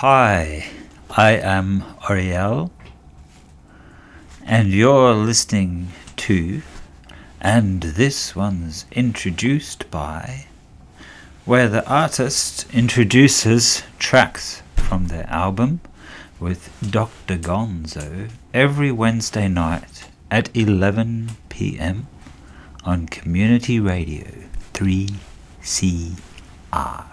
Hi, I am Orryelle, and you're listening to, and this one's introduced by, where the artist introduces tracks from their album with Dr. Gonzo every Wednesday night at 11 pm on Community Radio 3CR.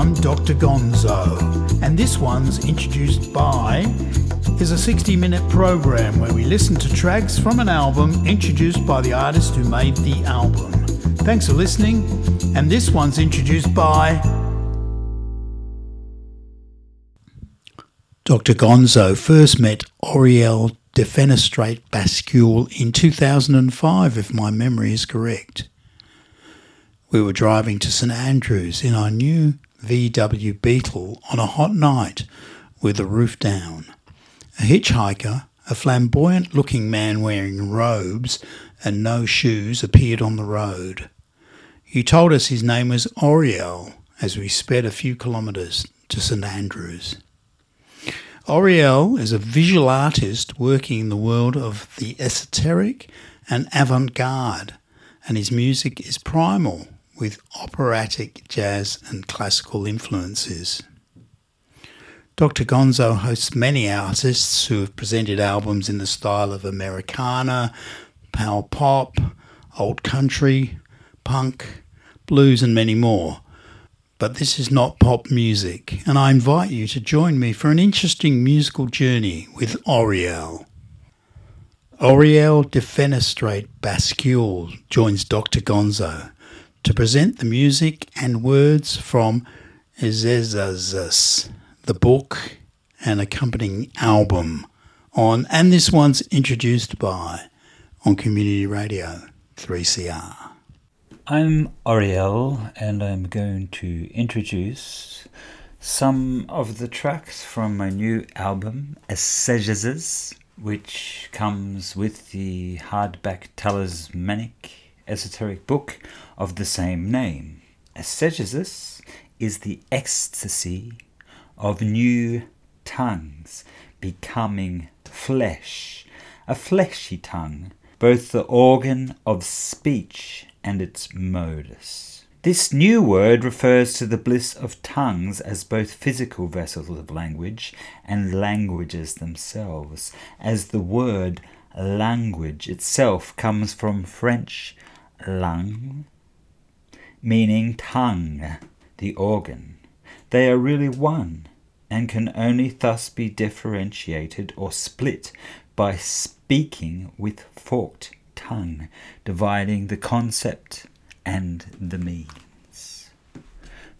I'm Dr. Gonzo, and this one's introduced by is a 60 minute program where we listen to tracks from an album introduced by the artist who made the album. Thanks for listening, and this one's introduced by Dr. Gonzo first met Orryelle Defenestrate Bascule in 2005, if my memory is correct. We were driving to St Andrews in our new VW Beetle on a hot night with the roof down. A hitchhiker, a flamboyant looking man wearing robes and no shoes, appeared on the road. He told us his name was Orryelle as we sped a few kilometres to St Andrews. Orryelle is a visual artist working in the world of the esoteric and avant garde, and his music is primal with operatic, jazz, and classical influences. Dr. Gonzo hosts many artists who have presented albums in the style of Americana, power pop, old country, punk, blues, and many more. But this is not pop music, and I invite you to join me for an interesting musical journey with Orryelle. Orryelle Defenestrate Bascule joins Dr. Gonzo to present the music and words from Esezezus, the book and accompanying album on And This One's Introduced By on Community Radio 3CR. I'm Orryelle, and I'm going to introduce some of the tracks from my new album, Esezezus, which comes with the hardback talismanic esoteric book of the same name. Esezezus is the ecstasy of new tongues becoming flesh, a fleshy tongue, both the organ of speech and its modus. This new word refers to the bliss of tongues as both physical vessels of language and languages themselves, as the word language itself comes from French langue, meaning tongue, the organ. They are really one, and can only thus be differentiated or split by speaking with forked tongue, dividing the concept and the means.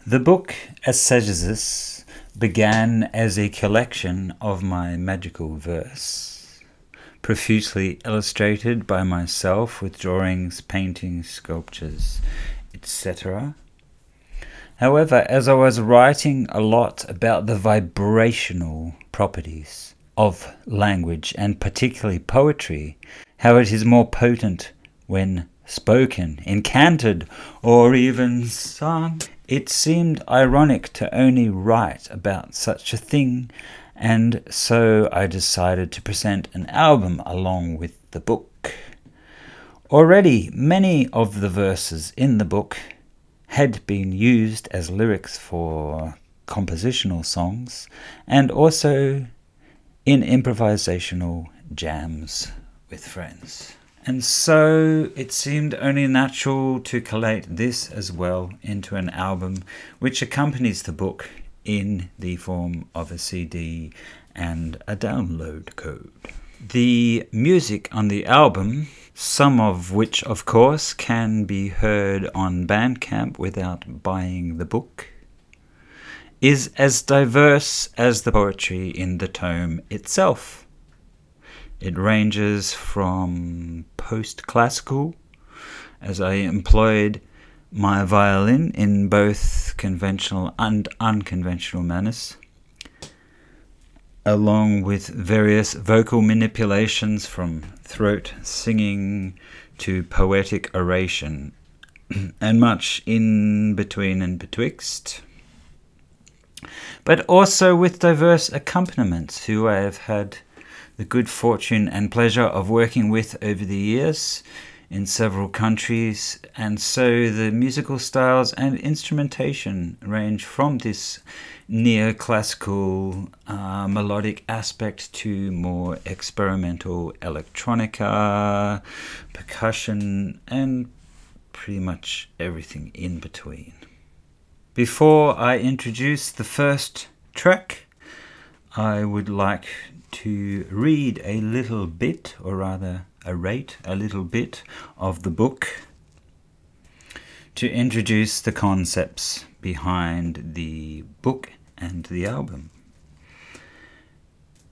The book Esezezus began as a collection of my magical verse, profusely illustrated by myself with drawings, paintings, sculptures, etc. However, as I was writing a lot about the vibrational properties of language and particularly poetry, how it is more potent when spoken, incanted, or even sung, it seemed ironic to only write about such a thing, and so I decided to present an album along with the book. Already, many of the verses in the book had been used as lyrics for compositional songs and also in improvisational jams with friends. And so it seemed only natural to collate this as well into an album which accompanies the book in the form of a CD and a download code. The music on the album, some of which, of course, can be heard on Bandcamp without buying the book, is as diverse as the poetry in the tome itself. It ranges from post classical as I employed my violin in both conventional and unconventional manners, along with various vocal manipulations from throat singing to poetic oration, and much in between and betwixt. But also with diverse accompaniments who I have had the good fortune and pleasure of working with over the years in several countries, and so the musical styles and instrumentation range from this neoclassical uh, melodic aspect to more experimental electronica, percussion, and pretty much everything in between. Before I introduce the first track, I would like to read a little bit, or rather, a rate a little bit of the book to introduce the concepts behind the book and the album.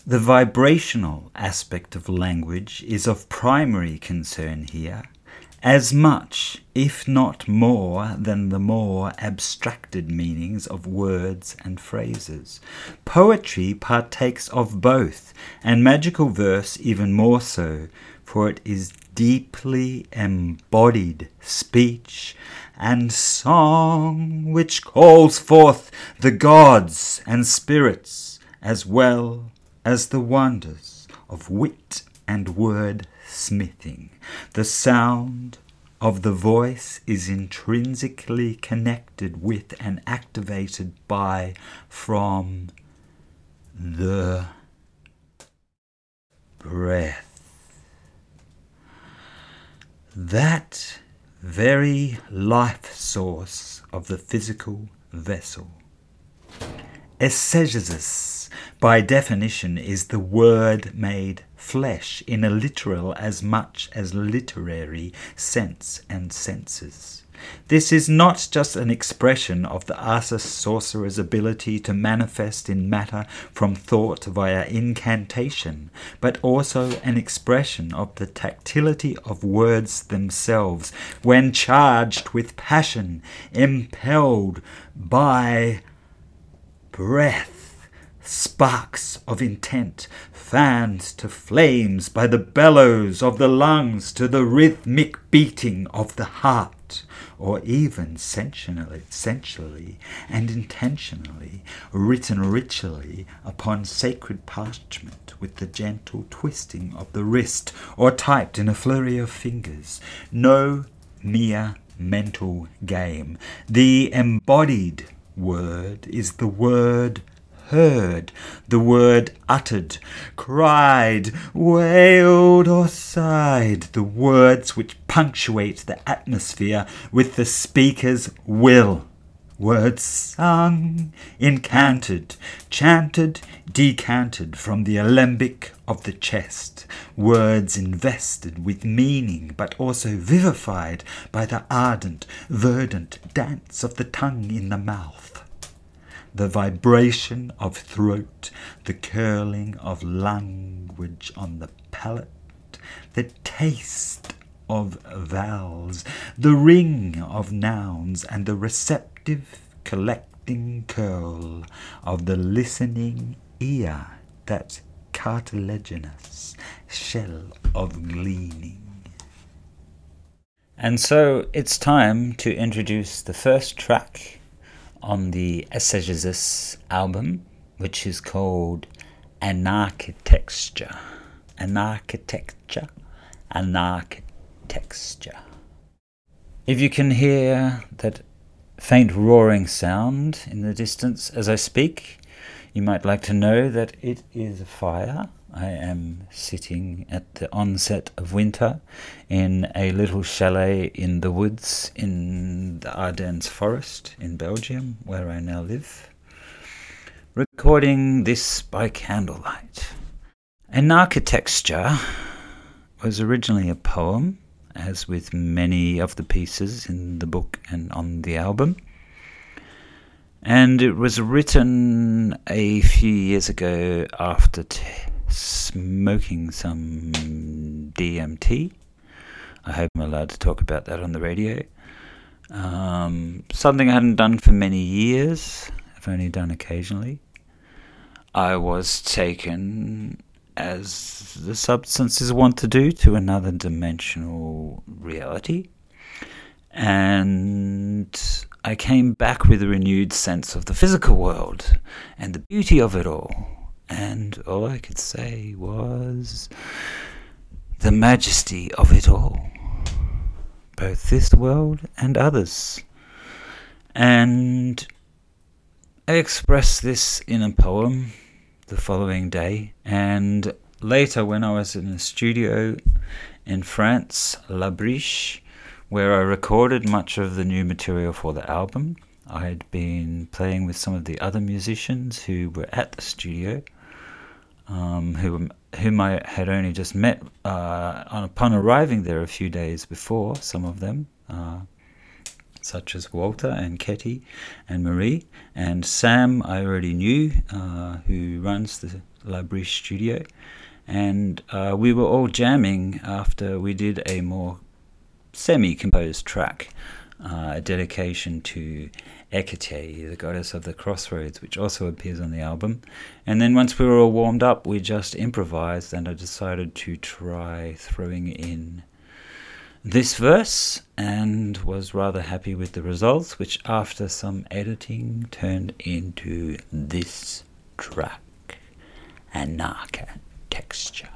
The vibrational aspect of language is of primary concern here as much, if not more, than the more abstracted meanings of words and phrases. Poetry partakes of both, and magical verse even more so, for it is deeply embodied speech and song which calls forth the gods and spirits as well as the wonders of wit and word smithing. The sound of the voice is intrinsically connected with and activated by from the breath. That very life source of the physical vessel. Esezezus, by definition, is the word made flesh in a literal as much as literary sense and senses. This is not just an expression of the Asa sorcerer's ability to manifest in matter from thought via incantation, but also an expression of the tactility of words themselves when charged with passion, impelled by breath sparks of intent, fanned to flames by the bellows of the lungs to the rhythmic beating of the heart, or even sensually, sensually and intentionally written ritually upon sacred parchment with the gentle twisting of the wrist, or typed in a flurry of fingers. No mere mental game. The embodied word is the word heard, the word uttered, cried, wailed, or sighed, the words which punctuate the atmosphere with the speaker's will. Words sung, incanted, chanted, decanted from the alembic of the chest. Words invested with meaning, but also vivified by the ardent, verdant dance of the tongue in the mouth the vibration of throat, the curling of language on the palate, the taste of vowels, the ring of nouns, and the receptive collecting curl of the listening ear, that cartilaginous shell of gleaning. And so it's time to introduce the first track on the Esezezus album, which is called Anarchitecture. Anarchitecture. Anarchitecture. If you can hear that faint roaring sound in the distance as I speak, you might like to know that it is a fire I am sitting at the onset of winter in a little chalet in the woods in the Ardennes forest in Belgium, where I now live, recording this by candlelight. Anarchitecture was originally a poem, as with many of the pieces in the book and on the album. And it was written a few years ago after t- smoking some DMT I hope I'm allowed to talk about that on the radio. Um, something I hadn't done for many years, I've only done occasionally. I was taken, as the substances want to do, to another dimensional reality. And I came back with a renewed sense of the physical world and the beauty of it all. And all I could say was the majesty of it all, both this world and others. And I expressed this in a poem the following day, and later when I was in a studio in France, La Briche, where I recorded much of the new material for the album. I had been playing with some of the other musicians who were at the studio, um, who, whom I had only just met uh, upon arriving there a few days before, some of them, uh, such as Walter and Ketty and Marie. And Sam, I already knew, uh, who runs the Briche studio. And uh, we were all jamming after we did a more semi composed track, uh, a dedication to Hecate, the goddess of the crossroads, which also appears on the album. And then once we were all warmed up, we just improvised, and I decided to try throwing in this verse and was rather happy with the results, which after some editing turned into this track, Anarcha Texture.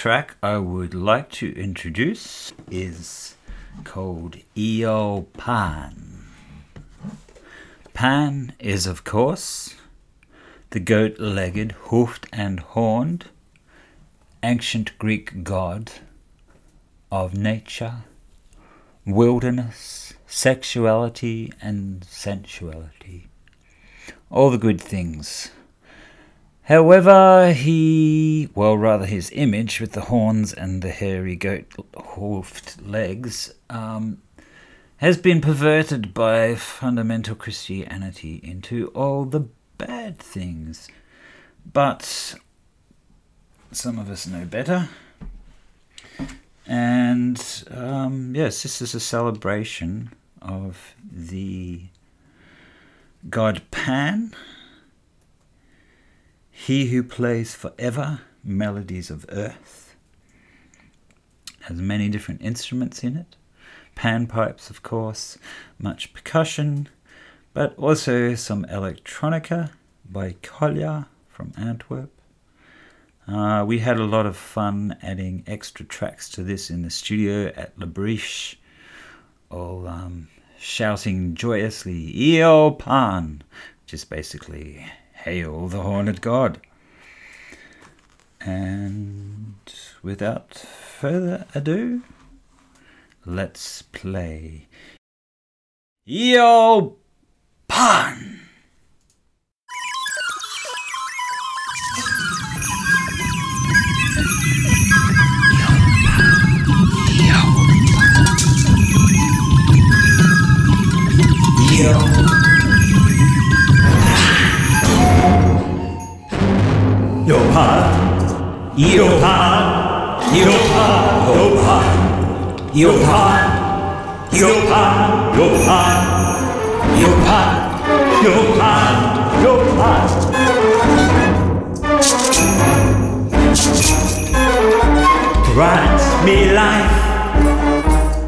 Track I would like to introduce is called Eo Pan. Pan is, of course, the goat legged, hoofed, and horned ancient Greek god of nature, wilderness, sexuality, and sensuality. All the good things. However, he, well, rather his image with the horns and the hairy goat hoofed legs, um, has been perverted by fundamental Christianity into all the bad things. But some of us know better. And um, yes, this is a celebration of the god Pan. He who plays forever melodies of earth has many different instruments in it. Panpipes, of course, much percussion, but also some electronica by Kolja from Antwerp. Uh, we had a lot of fun adding extra tracks to this in the studio at La Briche, all um, shouting joyously, Eo Pan, which is basically Hail the Horned God. And without further ado, let's play Eo Pan. 요파 이요파 이요파 요파 이요파 이요파 요파 요파 요파 요파 Grant me life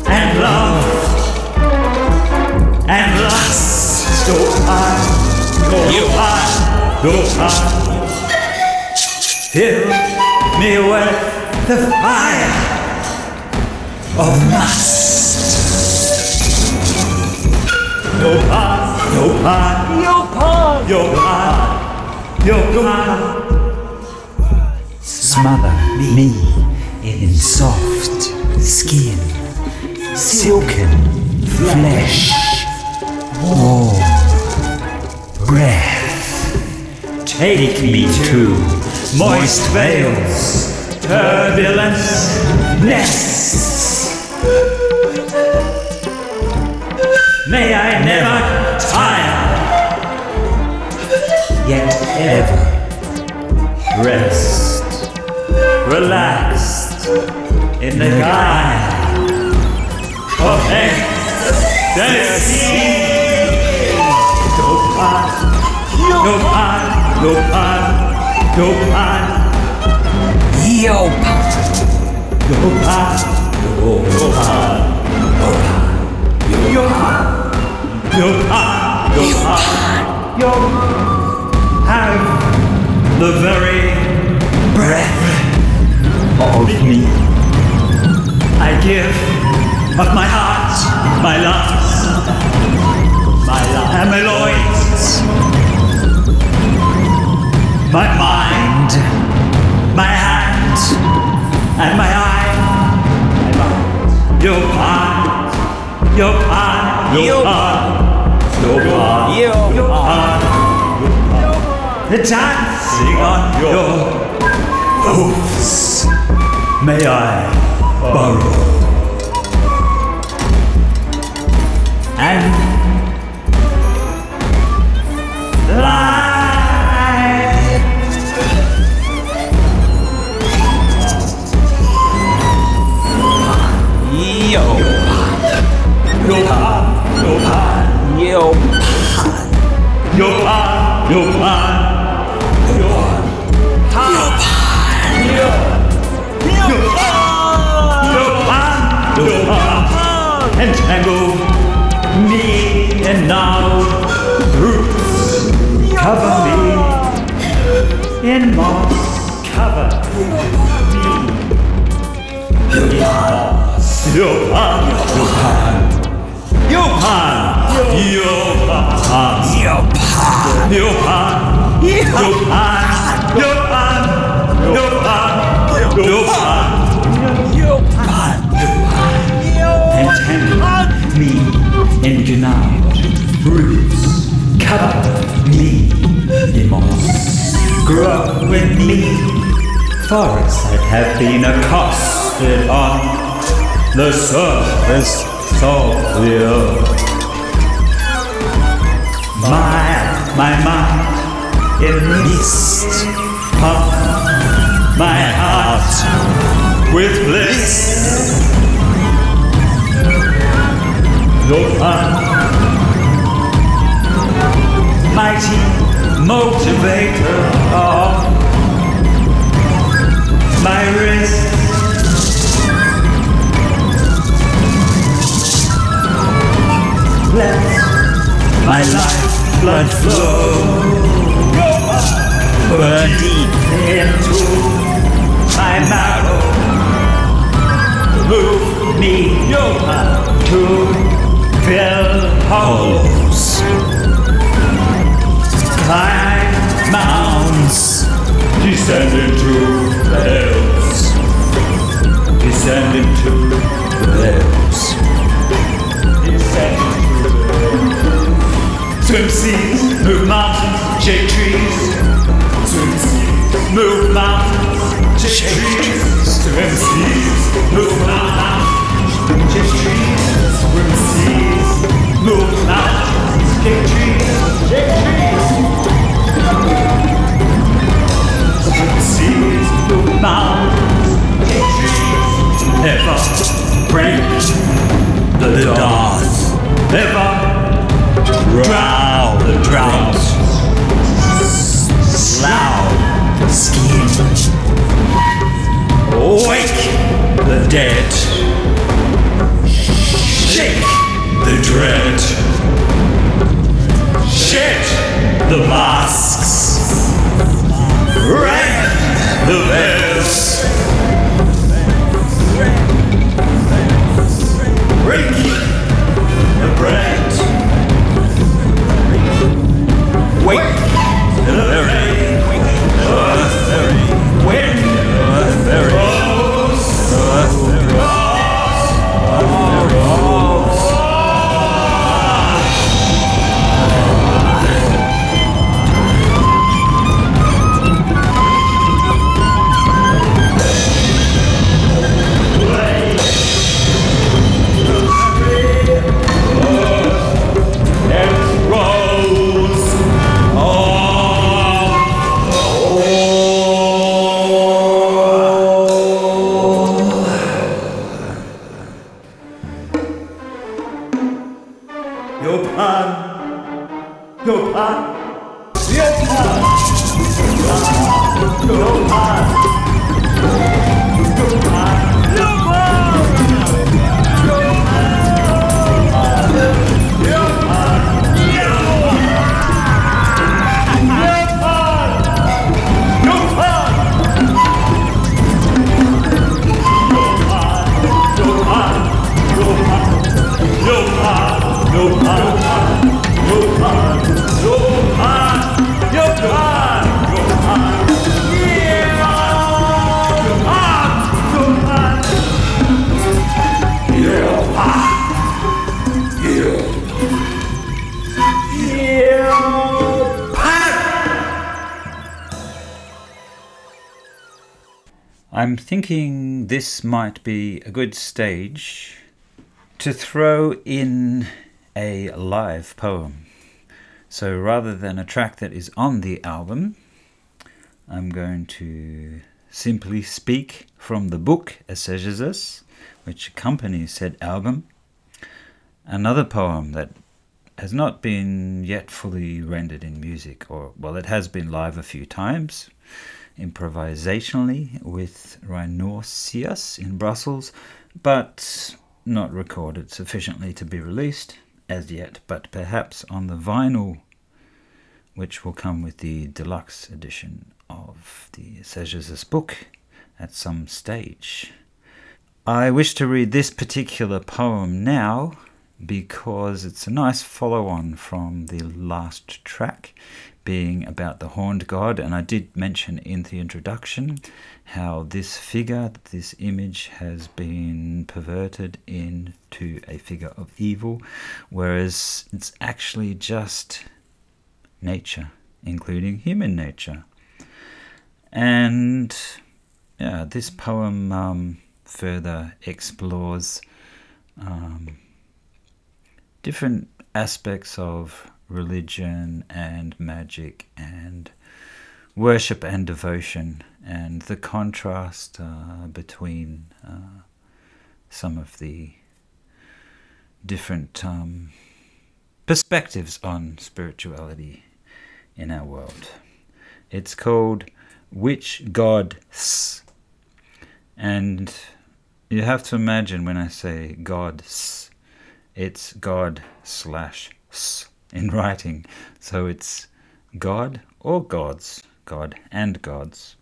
and love and lust. Yopa, Yopa, Yopa. Fill me with the fire of lust. No pan, no pan, no pan, no pan, no pan. Smother me in soft skin, silken flesh, warm breath. Take me to moist veils, turbulence, nests. May I never tire, yet ever rest, relaxed in the guise of ecstasy. No pan, no pan, no pan. Gohan. Yopa. Gohan. Gohan. Gohan. Gohan. Gohan. Gohan. Gohan. Have the very breath of me. I give of my heart, my lungs, my love, and my loins my mind, my hands, and my eye. Your part, your part, your part, your part, your part, your. The dancing on your hoofs. May I borrow? And lie. Yo. Yopan, Yopan, Yopan, Yopan, Yopan, Yopan, Yopan, Yopan, entangle me and now roots cover me in moss cover me in moss. Yopan, Yopan, Yopan, Yopan, Yopan, Yopan, Yopan, Yopan, Yopan, Yopan, entangle me in canal roots, cover me in moss, grow with me. Forests that have been accosted on the surface of the earth. My, my mind in mist, pump my heart with bliss. Your fun, mighty motivator of my wrist. Let my life blood flow burn deep into my marrow. Move me to fill hollows. Climb mounds, descend into hills. Descend into hills. Descend. Swim seas, move mountains, shake trees. Swim seas, move mountains, shake trees. Swim seas, move mountains, shake trees. Swim seas, move mountains, shake trees, shake trees. Swim seas, move mountains, shake trees. Never break the drought. Never drown the drought. Loud skin. Wake the dead. Shake the dread. Shed the masks. Rend the veils. Wait. I'm thinking this might be a good stage to throw in a live poem. So rather than a track that is on the album, I'm going to simply speak from the book Esezezus, which accompanies said album. Another poem that has not been yet fully rendered in music, or well, it has been live a few times, improvisationally with Rhinoceros in Brussels, but not recorded sufficiently to be released as yet, but perhaps on the vinyl, which will come with the deluxe edition of the Esezezus book at some stage. I wish to read this particular poem now because it's a nice follow on from the last track being about the horned god. And I did mention in the introduction how this figure, this image, has been perverted into a figure of evil, whereas it's actually just nature, including human nature. And yeah, this poem um, further explores um, different aspects of religion and magic and worship and devotion and the contrast uh, between uh, some of the different um, perspectives on spirituality in our world. It's called Which Gods? And you have to imagine when I say gods, it's God slash s in writing. So it's God or gods, God and gods.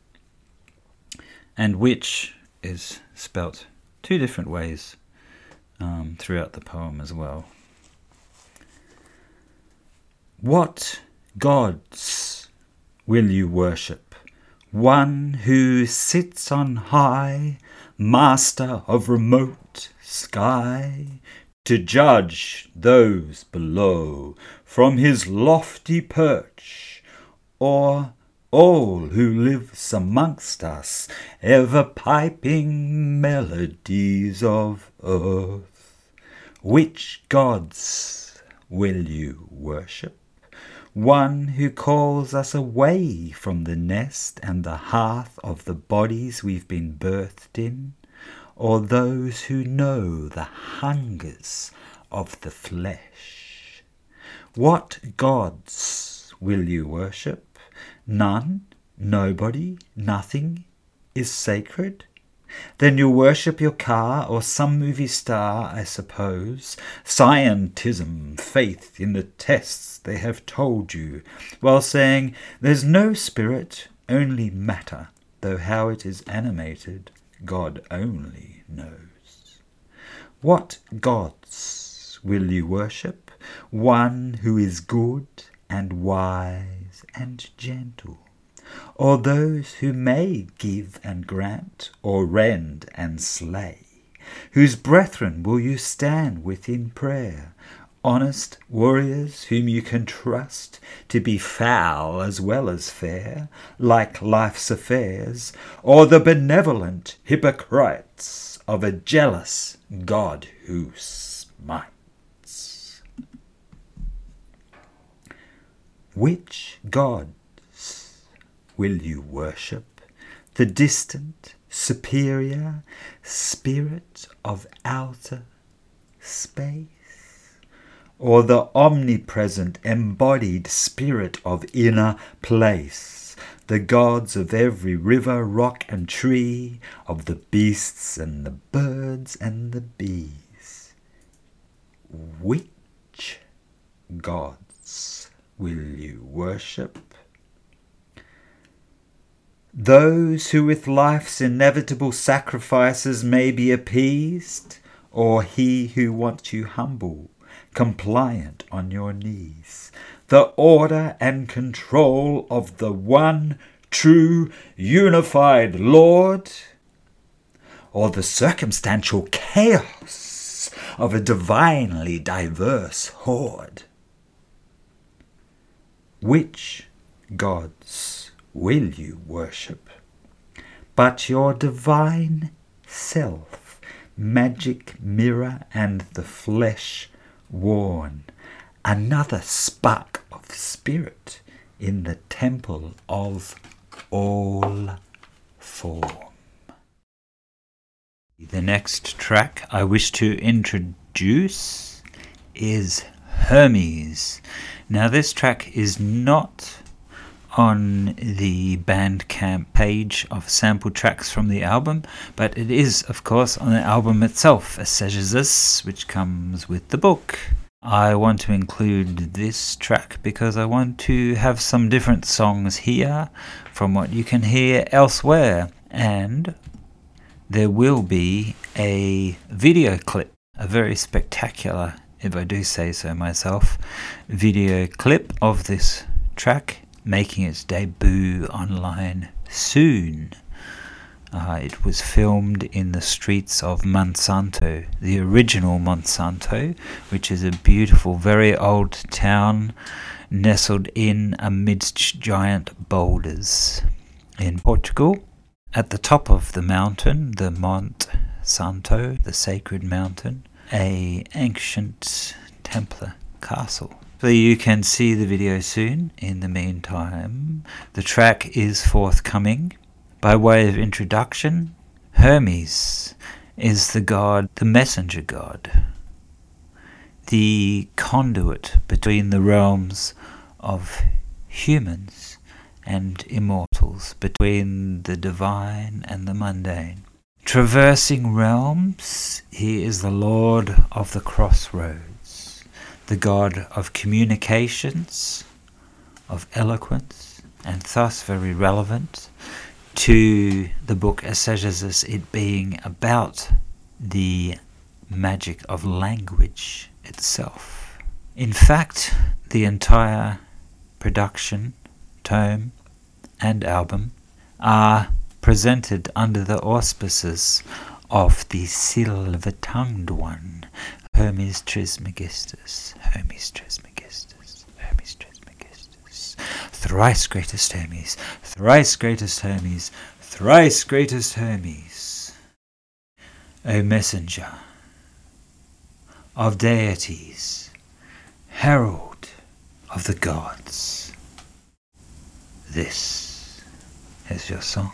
And which is spelt two different ways um, throughout the poem as well. What gods will you worship? One who sits on high, master of remote sky, to judge those below from his lofty perch, or all who lives amongst us, ever piping melodies of earth. Which gods will you worship? One who calls us away from the nest and the hearth of the bodies we've been birthed in? Or those who know the hungers of the flesh. What gods will you worship? None, nobody, nothing is sacred? Then you'll worship your car or some movie star, I suppose. Scientism, faith in the tests they have told you, while saying there's no spirit, only matter, though how it is animated God only knows. What gods will you worship? One who is good and wise and gentle, or those who may give and grant, or rend and slay? Whose brethren will you stand with in prayer, honest warriors whom you can trust to be foul as well as fair, like life's affairs, or the benevolent hypocrites of a jealous God who smites. Which gods will you worship? The distant, superior spirit of outer space? Or the omnipresent embodied spirit of inner place, the gods of every river, rock, and tree, of the beasts and the birds and the bees. Which gods will you worship? Those who with life's inevitable sacrifices may be appeased, or he who wants you humble compliant on your knees, the order and control of the one true unified Lord, or the circumstantial chaos of a divinely diverse horde? Which gods will you worship? but your divine self, magic mirror and the flesh worn, another spark of spirit in the temple of all form. The next track I wish to introduce is Hermes. Now, this track is not on the Bandcamp page of sample tracks from the album, but it is, of course, on the album itself, Esezezus, which comes with the book. I want to include this track because I want to have some different songs here from what you can hear elsewhere, and there will be a video clip, a very spectacular, if I do say so myself, video clip of this track making its debut online soon. Uh, it was filmed in the streets of Monsanto, the original Monsanto, which is a beautiful, very old town nestled in amidst giant boulders in Portugal. At the top of the mountain, the Mont Santo, the sacred mountain, a ancient Templar castle. So you can see the video soon. In the meantime, the track is forthcoming. By way of introduction, Hermes is the god, the messenger god, the conduit between the realms of humans and immortals, between the divine and the mundane. Traversing realms, he is the lord of the crossroads, the god of communications, of eloquence, and thus very relevant to the book Esezezus, it being about the magic of language itself. In fact, the entire production, tome, and album are presented under the auspices of the silver tongued one, Hermes Trismegistus. Hermes Trismegistus. Hermes Trismegistus. Thrice greatest Hermes. Thrice greatest Hermes. Thrice greatest Hermes. O messenger of deities, herald of the gods. This is your song.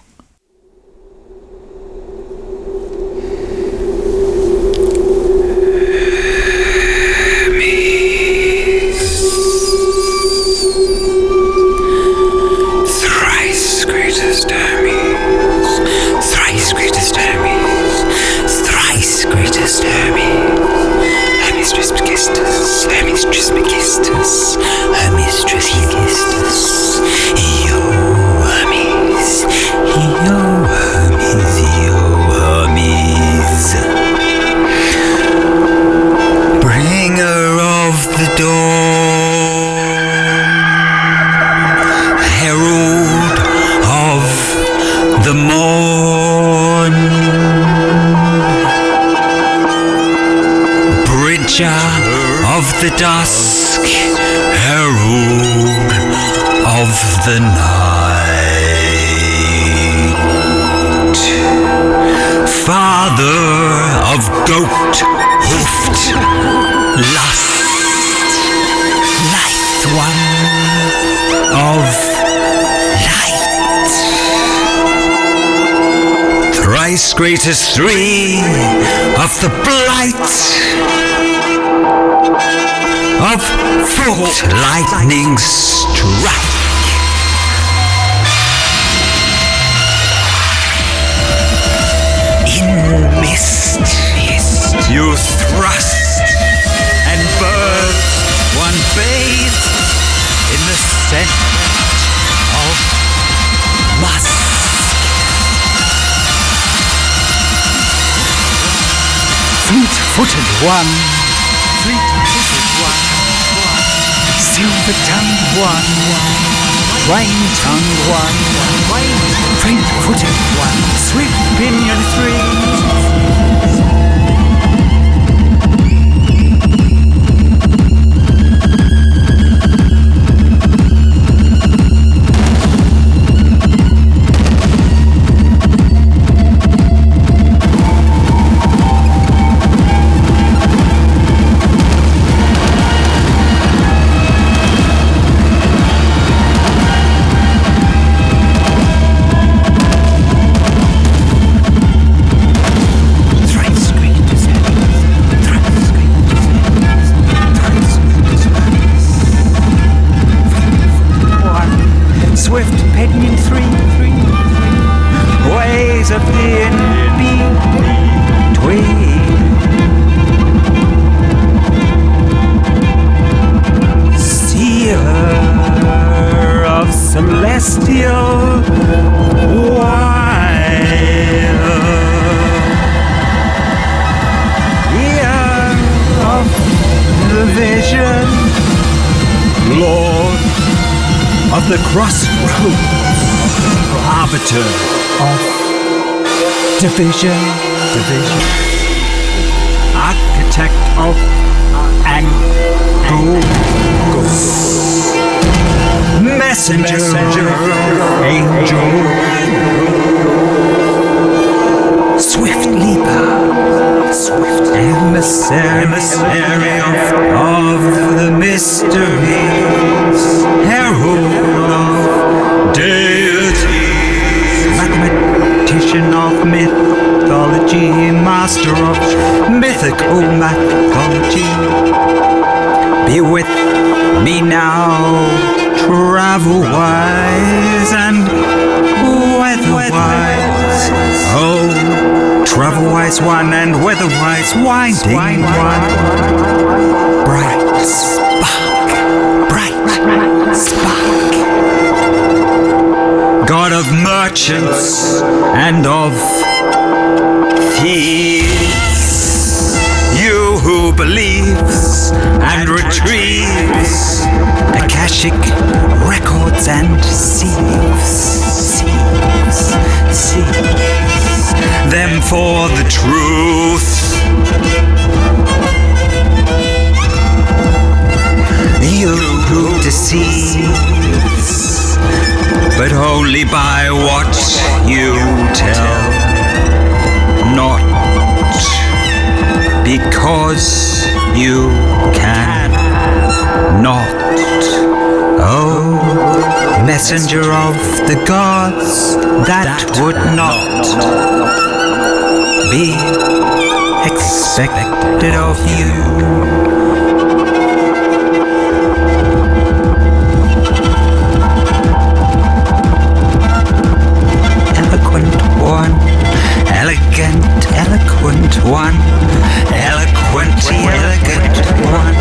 Greatest three of the blight of forked lightning strike. In mist, you thrust Fleet-footed one, fleet-footed one, silver-tongued one, wine-tongued one, faint-footed one, sweet-pinion three. Division, division, architect of angle, messenger, angel, swift leaper, swift emissary, emissary of, of the mysteries, herald of deities, mathematician of mythology, master of mythical mythology. Be with me now, travel wise and weather-wise. Oh, travel-wise one and weather-wise winding one. Bright spark, bright spark. God of merchants and of thieves. You who believes and retrieves Akashic records and sieves, sieves, sieves them for the truth. You who deceives, but only by what you tell, not because you can not. Oh, messenger of the gods, that, would not be expected of you. Eloquent one, eloquently elegant one,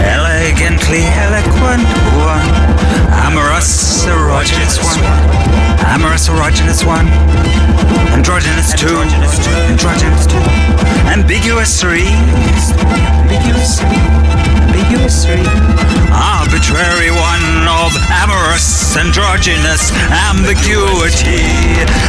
elegantly eloquent one, amorous, erogenous one, amorous, erogenous one, androgynous two, androgynous two, ambiguous three, ambiguous three, ambiguous three, arbitrary one of amorous, androgynous ambiguity,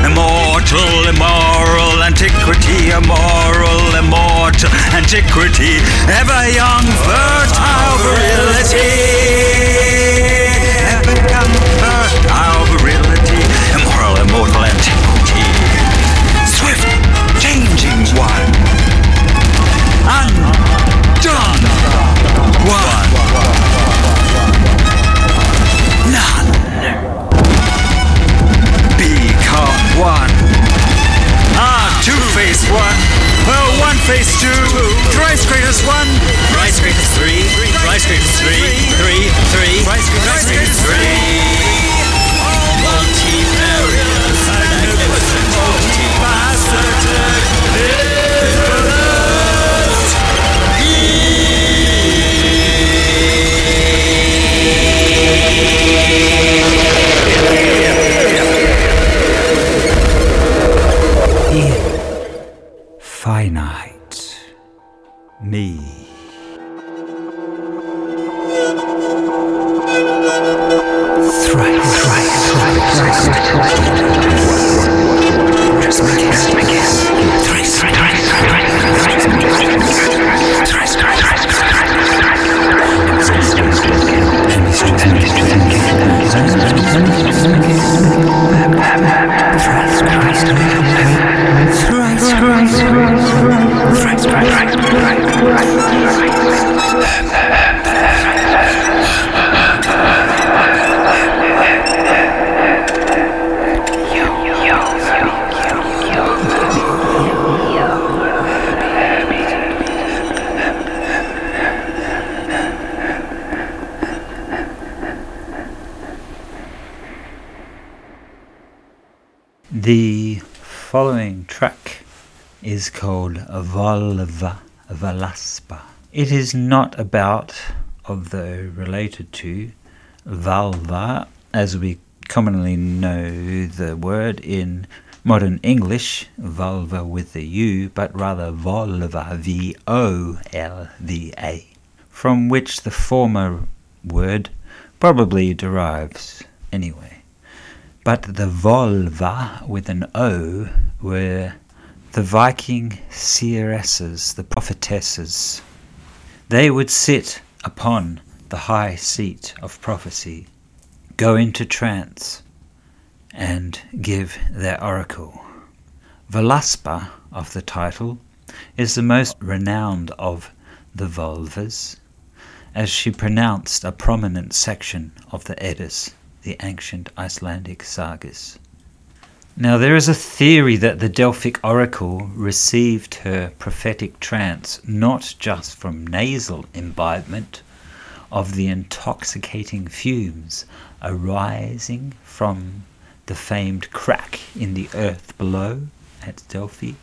immortal, immoral, antiquity, immoral, immortal, antiquity, ever young, fertile virility, Volva Velaspa. It is not about, although related to, vulva, as we commonly know the word in modern English, vulva with the U, but rather volva, V O L V A, from which the former word probably derives anyway. But the Volva with an O were the Viking seeresses, the prophetesses. They would sit upon the high seat of prophecy, go into trance, and give their oracle. Velaspa of the title is the most renowned of the Volvas, as she pronounced a prominent section of the Eddas, the ancient Icelandic sagas. Now, there is a theory that the Delphic oracle received her prophetic trance not just from nasal imbibement of the intoxicating fumes arising from the famed crack in the earth below at Delphi,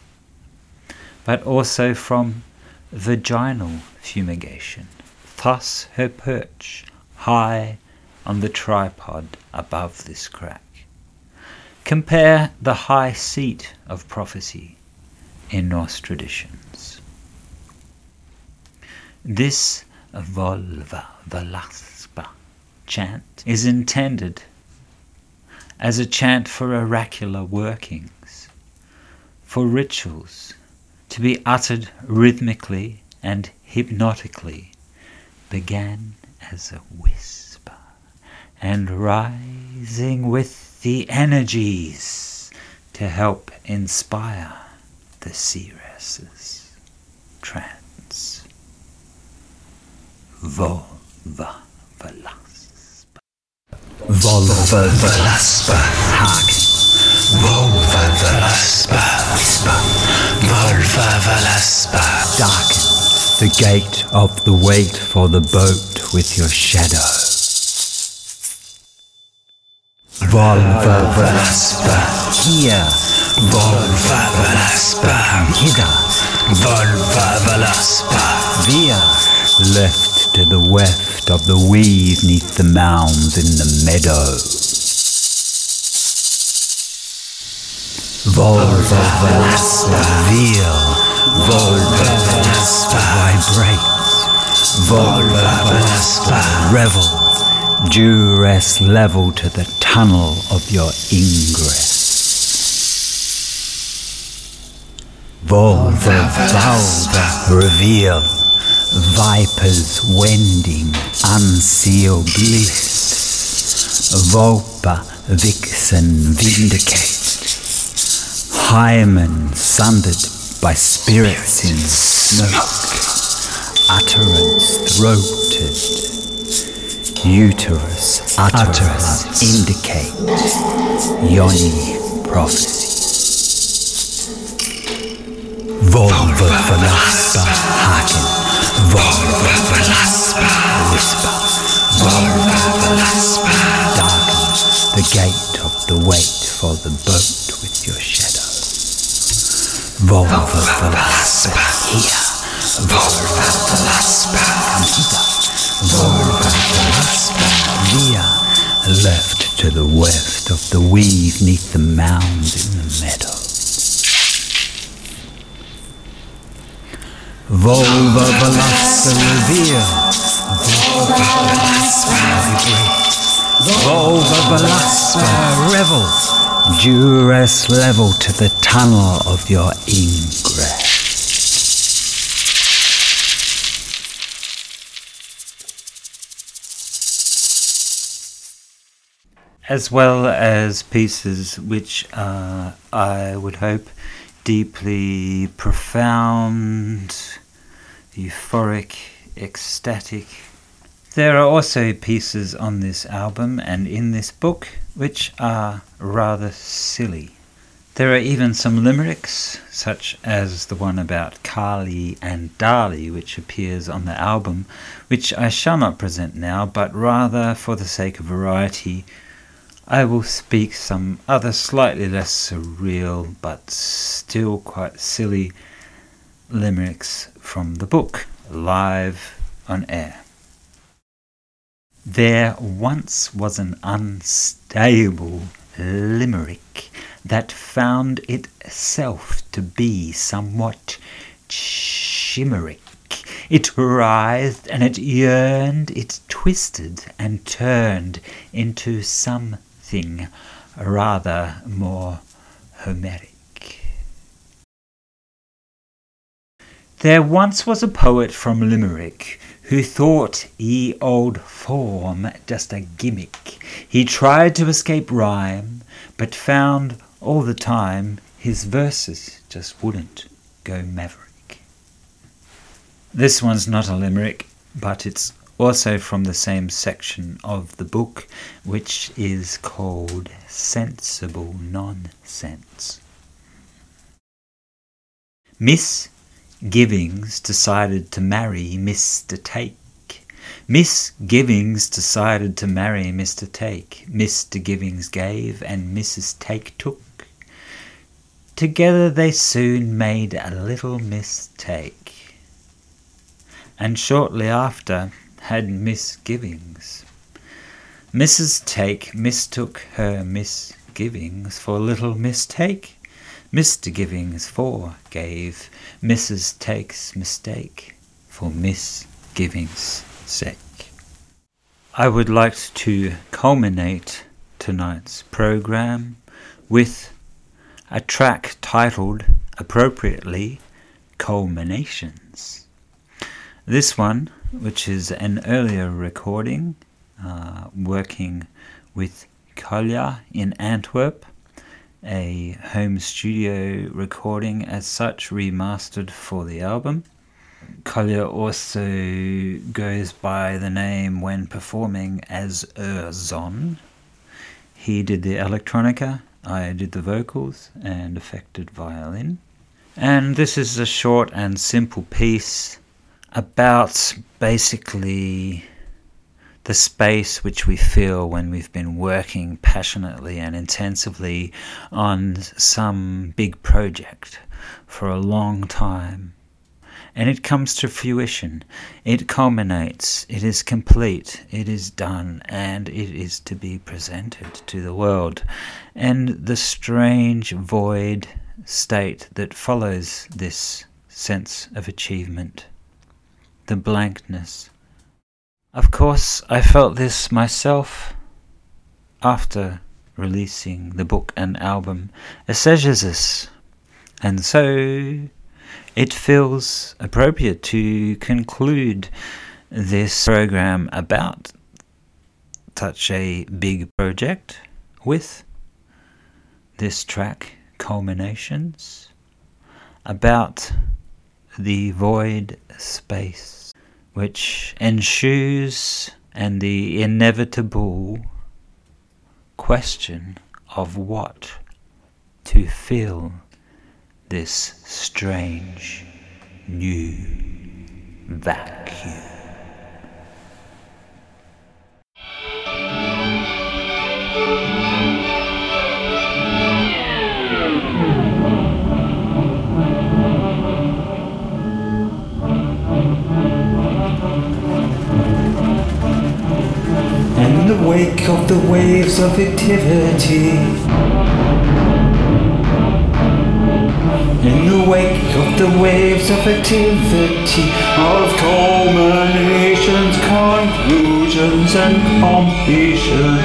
but also from vaginal fumigation. Thus her perch high on the tripod above this crack. Compare the high seat of prophecy in Norse traditions. This Volva Velaspa chant is intended as a chant for oracular workings, for rituals, to be uttered rhythmically and hypnotically, began as a whisper and rising with the energies to help inspire the seeresses. Trance. Volva Velaspa. Volva Velaspa Hagen. Volva Velaspa Whisper. Volva Velaspa Darken the gate of the wait for the boat with your shadow. Volva Velaspa here, Volva Velaspa hither, Volva Velaspa via, left to the weft of the weave neath the mounds in the meadow. Volva Velaspa veal, Volva Velaspa vibrate, Volva Velaspa revel, duress level to the tunnel of your ingress. Volva Valva reveal, vipers wending, unsealed bliss. Volpa vixen vindicate, hymen sundered by spirits in smoke, utterance throated, uterus utterance indicate, yoni prophecy. Volva Velaspa Haken, Volva Velaspa Whisper, Volva Velaspa Darken the gate of the wait for the boat with your shadow. Volva Velaspa here, Volva Velaspa hither, Volva Via, left to the west of the weave neath the mound in the meadow. Volva Velaspa reveal. Volva Velaspa vibrate. Volva Velaspa revel. Duress level to the tunnel of your ingress. As well as pieces which are, I would hope, deeply profound, euphoric, ecstatic. There are also pieces on this album and in this book which are rather silly. There are even some limericks, such as the one about Kali and Dali, which appears on the album, which I shall not present now, but rather for the sake of variety, I will speak some other slightly less surreal but still quite silly limericks from the book, live on air. There once was an unstable limerick that found itself to be somewhat chimeric It writhed and it yearned, it twisted and turned into something rather more Homeric. There once was a poet from Limerick who thought ye old form just a gimmick. He tried to escape rhyme, but found all the time his verses just wouldn't go maverick. This one's not a limerick, but it's also from the same section of the book, which is called Sensible Nonsense. Miss Givings decided to marry Mr. Take. Miss Givings decided to marry Mr. Take. Mr. Givings gave and Mrs. Take took. Together they soon made a little mistake, and shortly after had misgivings. Mrs. Take mistook her misgivings for a little mistake. Mr. Givings forgave Mrs. Take's mistake for misgivings' sake. I would like to culminate tonight's program with a track titled appropriately Culminations. This one, which is an earlier recording, uh, working with Kolja in Antwerp, a home studio recording as such, remastered for the album. Kolja also goes by the name when performing as Erzon. He did the electronica, I did the vocals and affected violin. And this is a short and simple piece about basically the space which we feel when we've been working passionately and intensively on some big project for a long time. And it comes to fruition. It culminates. It is complete. It is done. And it is to be presented to the world. And the strange void state that follows this sense of achievement, the blankness, of course, I felt this myself after releasing the book and album Esezezus, and so it feels appropriate to conclude this program about such a big project with this track culminations about the void space which ensues and the inevitable question of what to fill this strange new vacuum. The wake of the waves of activity. In the wake of the waves of activity, of culminations, conclusions, and completion.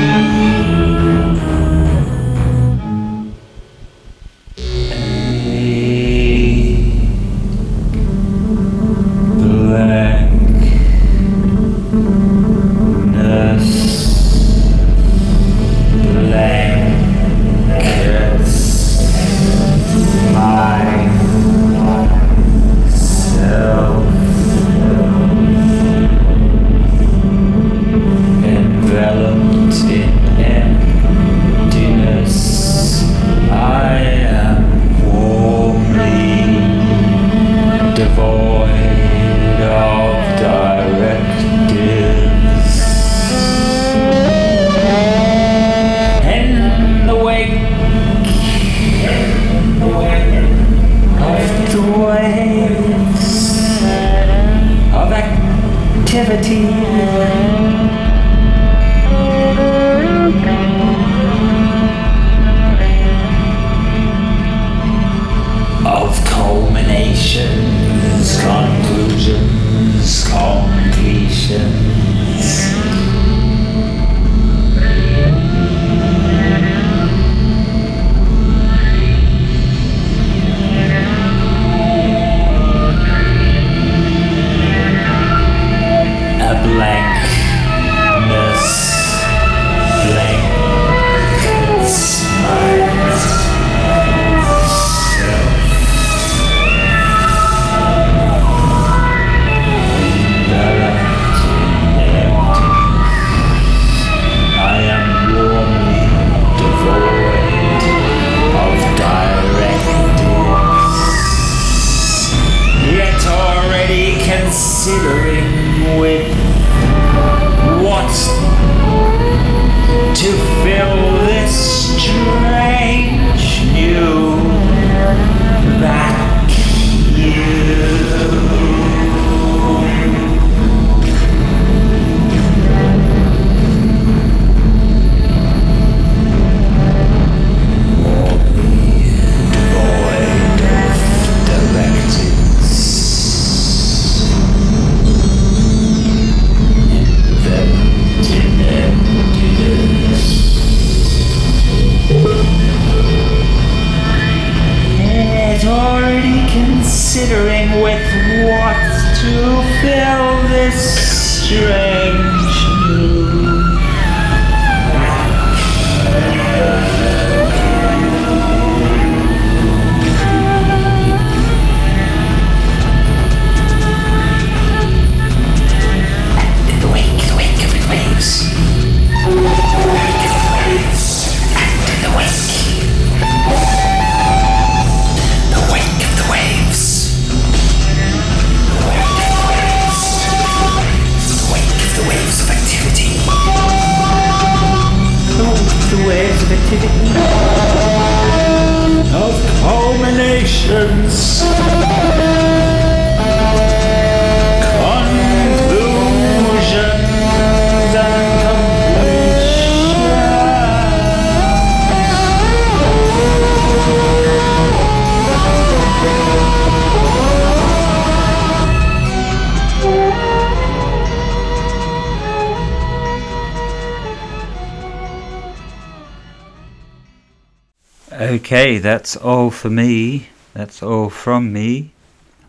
Okay, that's all for me. That's all from me.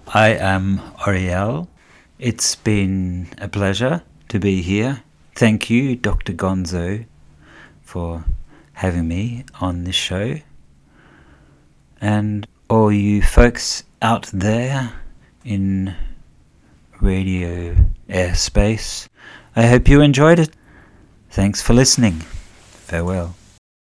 I am Orryelle. It's been a pleasure to be here. Thank you, Dr. Gonzo, for having me on this show. And all you folks out there in radio airspace, I hope you enjoyed it. Thanks for listening. Farewell.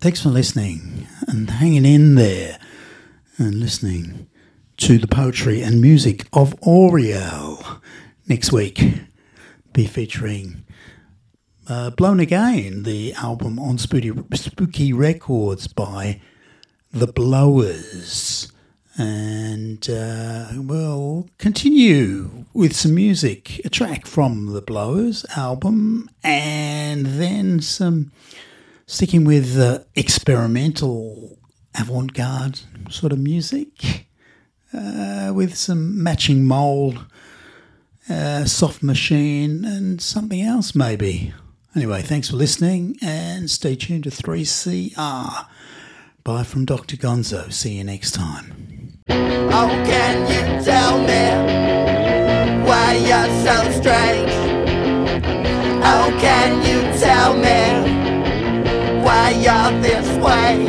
Thanks for listening and hanging in there and listening to the poetry and music of Orryelle. Next week, be featuring uh, Blown Again, the album on Spooky, Spooky Records by The Blowers. And uh, we'll continue with some music, a track from The Blowers album, and then some sticking with uh, experimental avant garde sort of music uh, with some Matching Mole, uh, soft machine, and something else maybe. Anyway, thanks for listening and stay tuned to 3CR. Bye from Dr. Gonzo. See you next time. Oh, can you tell me why you're so strange? Oh, can you tell me why you're this way?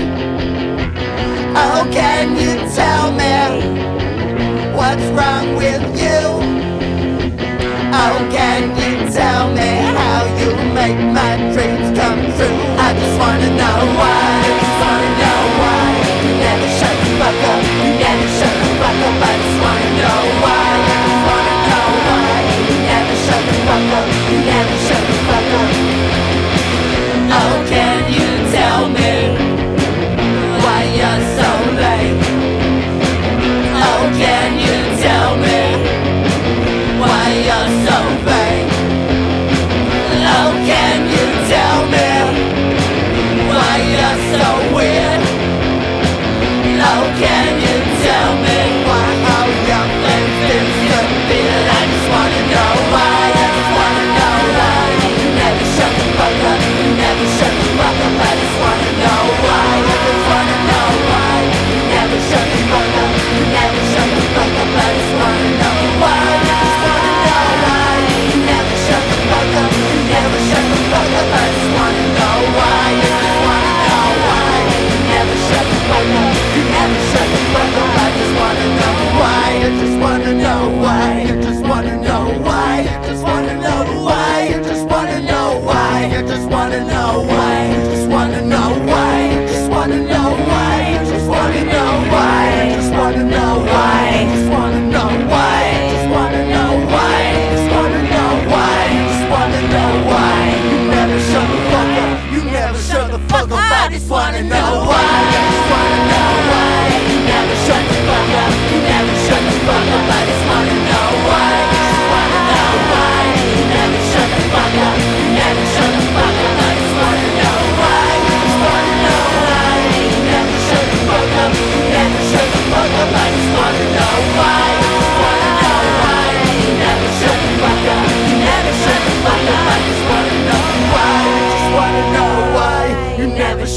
Oh, can you tell me what's wrong with you? Oh, can you tell me how you make my dreams come true? I just wanna know why. I just wanna know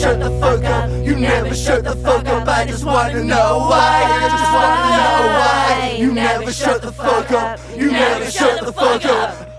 shut the fuck up. You never shut the fuck up. I just wanna know why. I just wanna know why. You never shut the fuck up. You never shut the fuck up.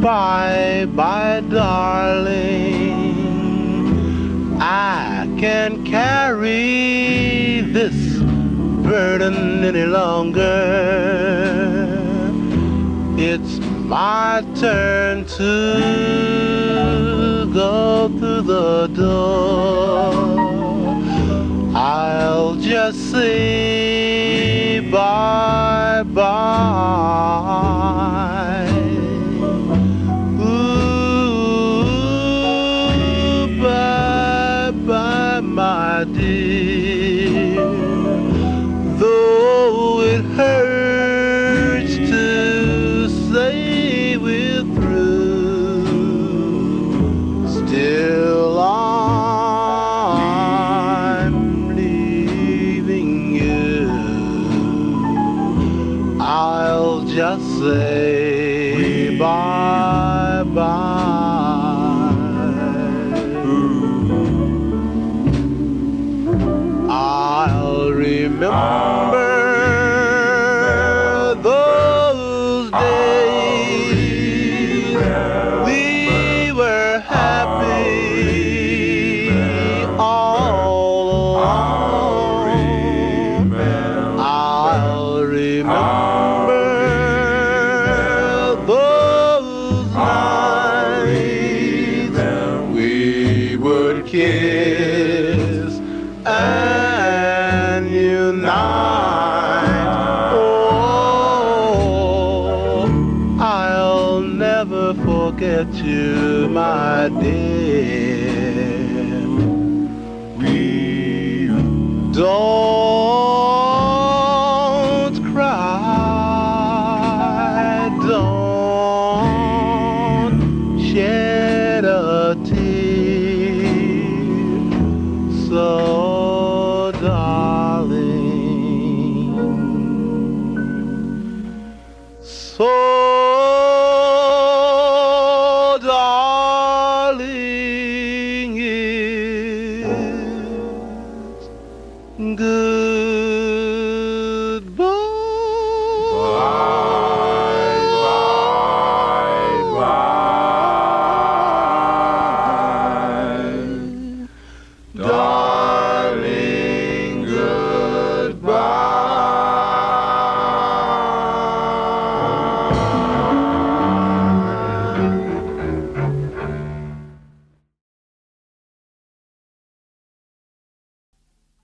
Bye bye, darling. I can't carry this burden any longer. It's my turn to go through the door. I'll just say bye bye.